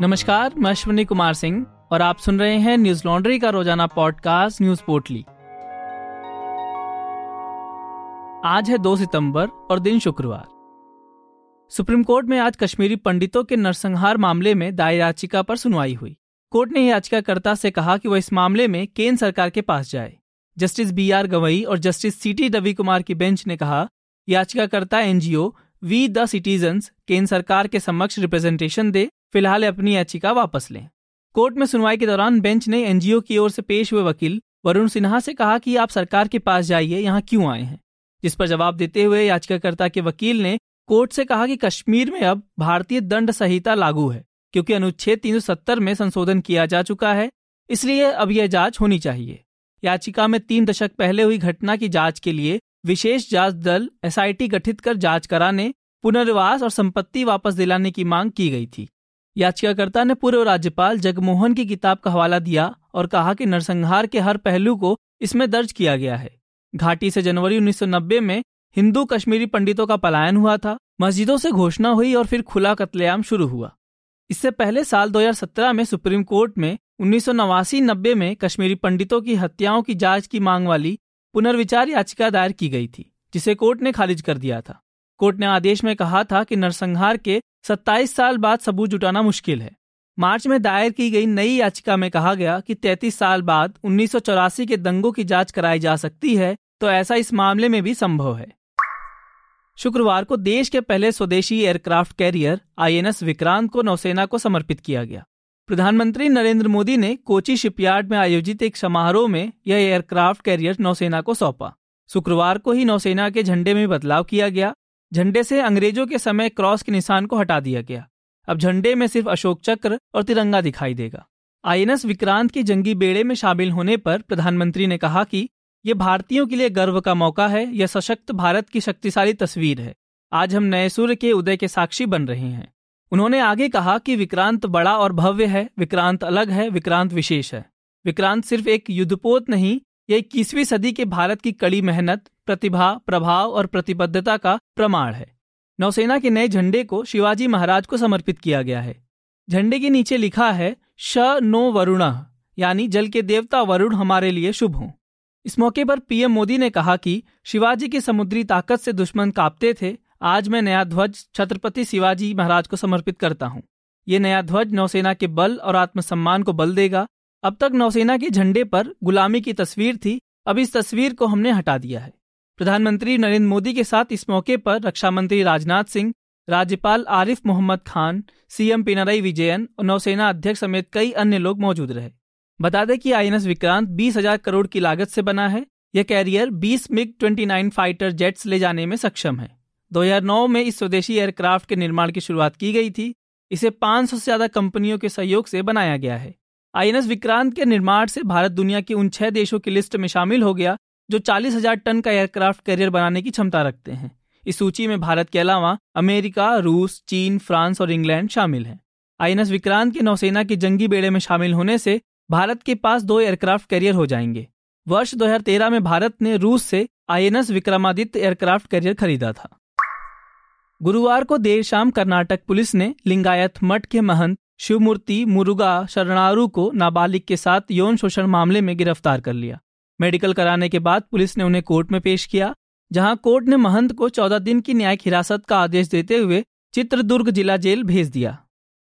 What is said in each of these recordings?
नमस्कार, मैं अश्विनी कुमार सिंह और आप सुन रहे हैं न्यूज़ लॉन्ड्री का रोज़ाना पॉडकास्ट न्यूज़ पोर्टली। आज है दो सितंबर और दिन शुक्रवार। सुप्रीम कोर्ट में आज कश्मीरी पंडितों के नरसंहार मामले में दायर याचिका पर सुनवाई हुई। कोर्ट ने याचिकाकर्ता से कहा कि वह इस मामले में केंद्र सरकार के पास जाए। जस्टिस बी आर गवई और justice C T Ravi Kumar की बेंच ने कहा, याचिकाकर्ता एनजीओ, वी द सिटीजन्स केंद्र सरकार के समक्ष रिप्रेजेंटेशन दे फ़िलहाल अपनी याचिका वापस लें। कोर्ट में सुनवाई के दौरान बेंच ने एनजीओ की ओर से पेश हुए वकील वरुण सिन्हा से कहा कि आप सरकार के पास जाइए, यहाँ क्यों आए हैं? जिस पर जवाब देते हुए याचिकाकर्ता के वकील ने कोर्ट से कहा कि कश्मीर में अब भारतीय दंड संहिता लागू है, क्योंकि अनुच्छेद 370 में संशोधन किया जा चुका है, इसलिए अब यह जाँच होनी चाहिए। याचिका में तीन दशक पहले हुई घटना की जाँच के लिए विशेष जाँच दल एसआईटी गठित कर जाँच कराने, पुनर्वास और संपत्ति वापस दिलाने की मांग की गई थी। याचिकाकर्ता ने पूर्व राज्यपाल जगमोहन की किताब का हवाला दिया और कहा कि नरसंहार के हर पहलू को इसमें दर्ज किया गया है। घाटी से जनवरी 1990 में हिंदू कश्मीरी पंडितों का पलायन हुआ था, मस्जिदों से घोषणा हुई और फिर खुला कत्लेआम शुरू हुआ। इससे पहले साल 2017 में सुप्रीम कोर्ट में उन्नीस सौ नब्बे में कश्मीरी पंडितों की हत्याओं की जाँच की मांग वाली पुनर्विचार याचिका दायर की गई थी, जिसे कोर्ट ने खारिज कर दिया था। कोर्ट ने आदेश में कहा था कि नरसंहार के 27 साल बाद सबूत जुटाना मुश्किल है। मार्च में दायर की गई नई याचिका में कहा गया कि 33 साल बाद उन्नीस सौ चौरासी के दंगों की जाँच कराई जा सकती है तो ऐसा इस मामले में भी संभव है। शुक्रवार को देश के पहले स्वदेशी एयरक्राफ्ट कैरियर, आईएनएस विक्रांत को नौसेना को समर्पित किया गया। प्रधानमंत्री नरेंद्र मोदी ने कोची शिपयार्ड में आयोजित एक समारोह में यह एयरक्राफ्ट कैरियर नौसेना को सौंपा। शुक्रवार को ही नौसेना के झंडे में बदलाव किया गया झंडे से अंग्रेज़ों के समय क्रॉस के निशान को हटा दिया गया। अब झंडे में सिर्फ़ अशोक चक्र और तिरंगा दिखाई देगा। आईएनएस विक्रांत की जंगी बेड़े में शामिल होने पर प्रधानमंत्री ने कहा कि ये भारतीयों के लिए गर्व का मौका है, यह सशक्त भारत की शक्तिशाली तस्वीर है। आज हम नए सूर्य के उदय के साक्षी बन रहे हैं। उन्होंने आगे कहा कि विक्रांत बड़ा और भव्य है, विक्रांत अलग है, विक्रांत विशेष है। विक्रांत सिर्फ़ एक युद्धपोत नहीं यह इक्कीसवीं सदी के भारत की कड़ी मेहनत, प्रतिभा, प्रभाव और प्रतिबद्धता का प्रमाण है। नौसेना के नए झंडे को शिवाजी महाराज को समर्पित किया गया है। झंडे के नीचे लिखा है, श नो वरुण यानी जल के देवता वरुण हमारे लिए शुभ हों। इस मौके पर पीएम मोदी ने कहा कि शिवाजी की समुद्री ताकत से दुश्मन कांपते थे, आज मैं नया ध्वज छत्रपति शिवाजी महाराज को समर्पित करता हूँ। ये नया ध्वज नौसेना के बल और आत्मसम्मान को बल देगा अब तक नौसेना के झंडे पर गुलामी की तस्वीर थी। अब इस तस्वीर को हमने हटा दिया है। प्रधानमंत्री नरेंद्र मोदी के साथ इस मौके पर रक्षा मंत्री राजनाथ सिंह, राज्यपाल आरिफ मोहम्मद खान, सीएम पिनरई विजयन और नौसेना अध्यक्ष समेत कई अन्य लोग मौजूद रहे। बता दें कि आईएनएस विक्रांत बीस हज़ार करोड़ की लागत से बना है। यह कैरियर 20 मिग 29 फाइटर जेट्स ले जाने में सक्षम है। 2009 में इस स्वदेशी एयरक्राफ्ट के निर्माण की शुरुआत की गई थी। इसे 500 से ज़्यादा कंपनियों के सहयोग से बनाया गया है। आईएनएस विक्रांत के निर्माण से भारत दुनिया के उन छह देशों की लिस्ट में शामिल हो गया, जो चालीस हज़ार टन का एयरक्राफ्ट कैरियर बनाने की क्षमता रखते हैं। इस सूची में भारत के अलावा अमेरिका, रूस, चीन, फ्रांस और इंग्लैंड शामिल हैं। आईएनएस विक्रांत के नौसेना के जंगी बेड़े में शामिल होने से भारत के पास दो एयरक्राफ्ट कैरियर हो जाएँगे। वर्ष 2013 में भारत ने रूस से आईएनएस विक्रमादित्य एयरक्राफ्ट कैरियर खरीदा था। गुरुवार को देर शाम कर्नाटक पुलिस ने लिंगायत मठ के महंत शिवमूर्ति मुरुगा शरणारू को नाबालिग के साथ यौन शोषण मामले में गिरफ़्तार कर लिया। मेडिकल कराने के बाद पुलिस ने उन्हें कोर्ट में पेश किया, जहाँ कोर्ट ने महंत को चौदह दिन की न्यायिक हिरासत का आदेश देते हुए चित्रदुर्ग जिला जेल भेज दिया।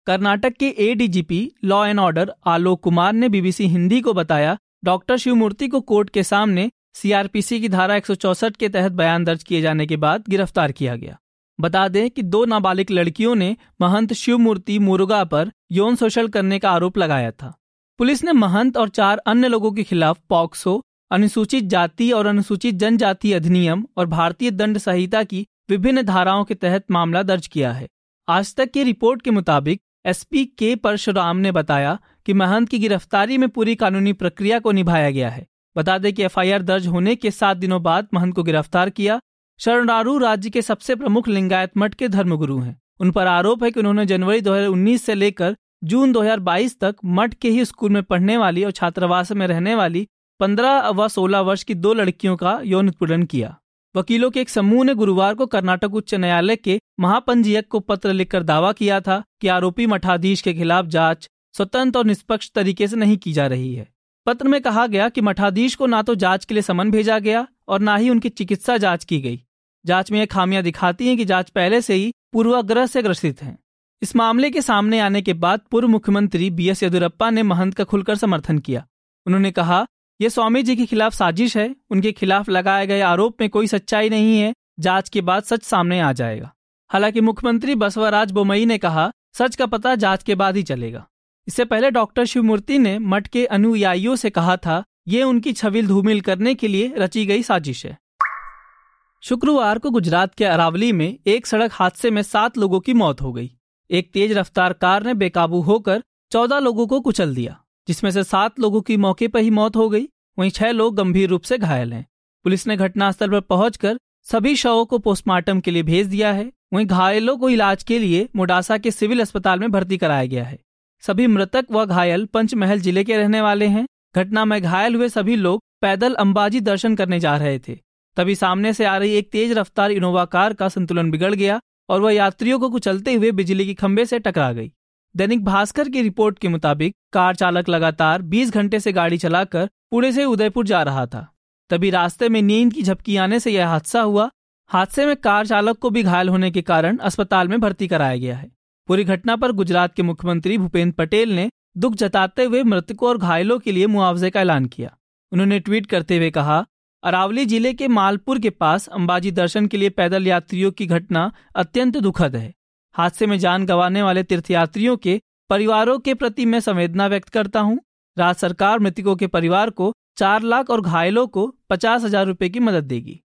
कर्नाटक के ADGP law and order Alok Kumar ने बीबीसी हिंदी को बताया, डॉक्टर शिवमूर्ति को कोर्ट के सामने सीआरपीसी की धारा एक सौ चौंसठ के तहत बयान दर्ज किए जाने के बाद गिरफ़्तार किया गया। बता दें कि दो नाबालिग लड़कियों ने महंत शिवमूर्ति मुरुगा पर यौन शोषण करने का आरोप लगाया था। पुलिस ने महंत और चार अन्य लोगों के खिलाफ पॉक्सो, अनुसूचित जाति और अनुसूचित जनजाति अधिनियम और भारतीय दंड संहिता की विभिन्न धाराओं के तहत मामला दर्ज किया है। आज तक की रिपोर्ट के मुताबिक, एसपी के परशुराम ने बताया कि महंत की गिरफ्तारी में पूरी कानूनी प्रक्रिया को निभाया गया है। बता दें कि एफआईआर दर्ज होने के सात दिनों बाद महंत को गिरफ़्तार किया शरणरारू राज्य के सबसे प्रमुख लिंगायत मठ के धर्मगुरु हैं। उन पर आरोप है कि उन्होंने जनवरी 2019 से लेकर जून 2022 तक मठ के ही स्कूल में पढ़ने वाली और छात्रावास में रहने वाली 15 व 16 वर्ष की दो लड़कियों का यौन उत्पीड़न किया। वकीलों के एक समूह ने गुरुवार को कर्नाटक उच्च न्यायालय के महापंजीयक को पत्र लिखकर दावा किया था कि आरोपी मठाधीश के खिलाफ जाँच स्वतंत्र और निष्पक्ष तरीके से नहीं की जा रही है। पत्र में कहा गया कि मठाधीश को ना तो जाँच के लिए समन भेजा गया और ना ही उनकी चिकित्सा जाँच की गई। जाँच में यह खामियाँ दिखाती हैं कि जाँच पहले से ही पूर्वाग्रह से ग्रसित है। इस मामले के सामने आने के बाद पूर्व मुख्यमंत्री बी एस येदुरप्पा ने महंत का खुलकर समर्थन किया। उन्होंने कहा, यह स्वामी जी के खिलाफ साजिश है। उनके खिलाफ लगाए गए आरोप में कोई सच्चाई नहीं है। जाँच के बाद सच सामने आ जाएगा। हालाँकि मुख्यमंत्री बसवराज बोमई ने कहा, सच का पता जाँच के बाद ही चलेगा। इससे पहले डॉक्टर शिवमूर्ति ने मठ के अनुयायियों से कहा था ये उनकी छविल धूमिल करने के लिए रची गई साजिश है। शुक्रवार को गुजरात के अरावली में एक सड़क हादसे में सात लोगों की मौत हो गई। एक तेज रफ्तार कार ने बेकाबू होकर चौदह लोगों को कुचल दिया, जिसमें से सात लोगों की मौके पर ही मौत हो गई। वहीं छह लोग गंभीर रूप से घायल हैं। पुलिस ने घटनास्थल पर पहुंचकर सभी शवों को पोस्टमार्टम के लिए भेज दिया है। वहीं घायलों को इलाज के लिए मोडासा के सिविल अस्पताल में भर्ती कराया गया है। सभी मृतक व घायल पंचमहल ज़िले के रहने वाले हैं। घटना में घायल हुए सभी लोग पैदल अंबाजी दर्शन करने जा रहे थे। तभी सामने से आ रही एक तेज रफ्तार इनोवा कार का संतुलन बिगड़ गया और वह यात्रियों को कुचलते हुए बिजली के खंभे से टकरा गई। दैनिक भास्कर की रिपोर्ट के मुताबिक, कार चालक लगातार 20 घंटे से गाड़ी चलाकर पुणे से उदयपुर जा रहा था। तभी रास्ते में नींद की झपकी आने से यह हादसा हुआ। हादसे में कार चालक को भी घायल होने के कारण अस्पताल में भर्ती कराया गया है। पूरी घटना पर गुजरात के मुख्यमंत्री भूपेन्द्र पटेल ने दुख जताते हुए मृतकों और घायलों के लिए मुआवजे का ऐलान किया। उन्होंने ट्वीट करते हुए कहा अरावली ज़िले के मालपुर के पास अंबाजी दर्शन के लिए पैदल यात्रियों की घटना अत्यंत दुखद है। हादसे में जान गंवाने वाले तीर्थयात्रियों के परिवारों के प्रति मैं संवेदना व्यक्त करता हूँ। राज्य सरकार मृतकों के परिवार को चार लाख और घायलों को पचास हज़ार रूपए की मदद देगी।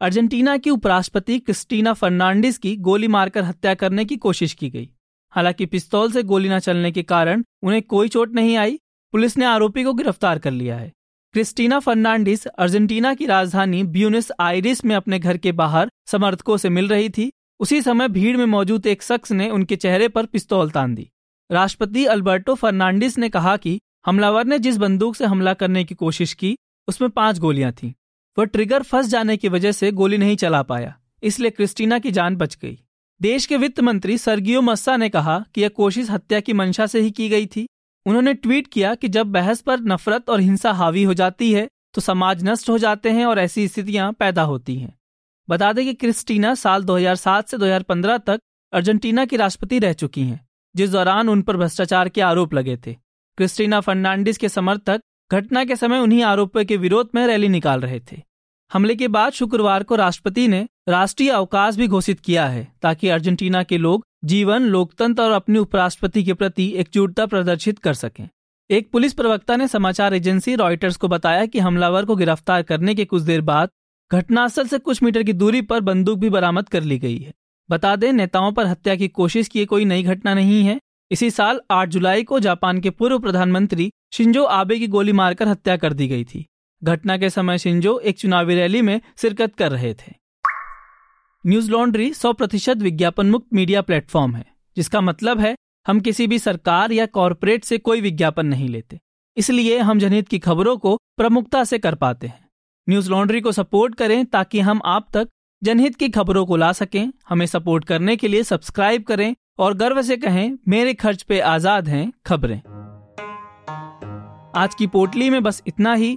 अर्जेंटीना की उपराष्ट्रपति क्रिस्टीना फर्नांडिस की गोली मारकर हत्या करने की कोशिश की गई। हालाँकि पिस्तौल से गोली न चलने के कारण उन्हें कोई चोट नहीं आई। पुलिस ने आरोपी को गिरफ़्तार कर लिया है। क्रिस्टीना फर्नांडिस अर्जेंटीना की राजधानी ब्यूनिस आयरिस में अपने घर के बाहर समर्थकों से मिल रही थी। उसी समय भीड़ में मौजूद एक शख्स ने उनके चेहरे पर पिस्तौल तान दी। राष्ट्रपति अल्बर्टो फर्नांडिस ने कहा कि हमलावर ने जिस बंदूक से हमला करने की कोशिश की, उसमें पाँच गोलियाँ थीं। वह ट्रिगर फंस जाने की वजह से गोली नहीं चला पाया, इसलिए क्रिस्टीना की जान बच गई। देश के वित्त मंत्री सरगियो मस्सा ने कहा कि यह कोशिश हत्या की मंशा से ही की गई थी। उन्होंने ट्वीट किया कि जब बहस पर नफरत और हिंसा हावी हो जाती है तो समाज नष्ट हो जाते हैं और ऐसी स्थितियाँ पैदा होती हैं। बता दें कि क्रिस्टीना साल 2007 से 2015 तक अर्जेंटीना की राष्ट्रपति रह चुकी हैं, जिस दौरान उन पर भ्रष्टाचार के आरोप लगे थे। क्रिस्टीना फर्नांडिस के समर्थक घटना के समय उन्हीं आरोपों के विरोध में रैली निकाल रहे थे। हमले के बाद शुक्रवार को राष्ट्रपति ने राष्ट्रीय अवकाश भी घोषित किया है, ताकि अर्जेंटीना के लोग जीवन, लोकतंत्र और अपनी उपराष्ट्रपति के प्रति एकजुटता प्रदर्शित कर सकें। एक पुलिस प्रवक्ता ने समाचार एजेंसी रॉयटर्स को बताया कि हमलावर को गिरफ़्तार करने के कुछ देर बाद घटनास्थल से कुछ मीटर की दूरी पर बंदूक भी बरामद कर ली गई है। बता दें, नेताओं पर हत्या की कोशिश की कोई नई घटना नहीं है। इसी साल 8 जुलाई को जापान के पूर्व प्रधानमंत्री शिंजो आबे की गोली मारकर हत्या कर दी गई थी। घटना के समय शिंजो एक चुनावी रैली में शिरकत कर रहे थे। न्यूज़ लॉन्ड्री सौ प्रतिशत विज्ञापन मुक्त मीडिया प्लेटफॉर्म है, जिसका मतलब है हम किसी भी सरकार या कॉरपोरेट से कोई विज्ञापन नहीं लेते। इसलिए हम जनहित की खबरों को प्रमुखता से कर पाते हैं। न्यूज़ लॉन्ड्री को सपोर्ट करें ताकि हम आप तक जनहित की खबरों को ला सकें। हमें सपोर्ट करने के लिए सब्सक्राइब करें और गर्व से कहें, मेरे खर्च पे आज़ाद हैं खबरें। आज की पोटली में बस इतना ही।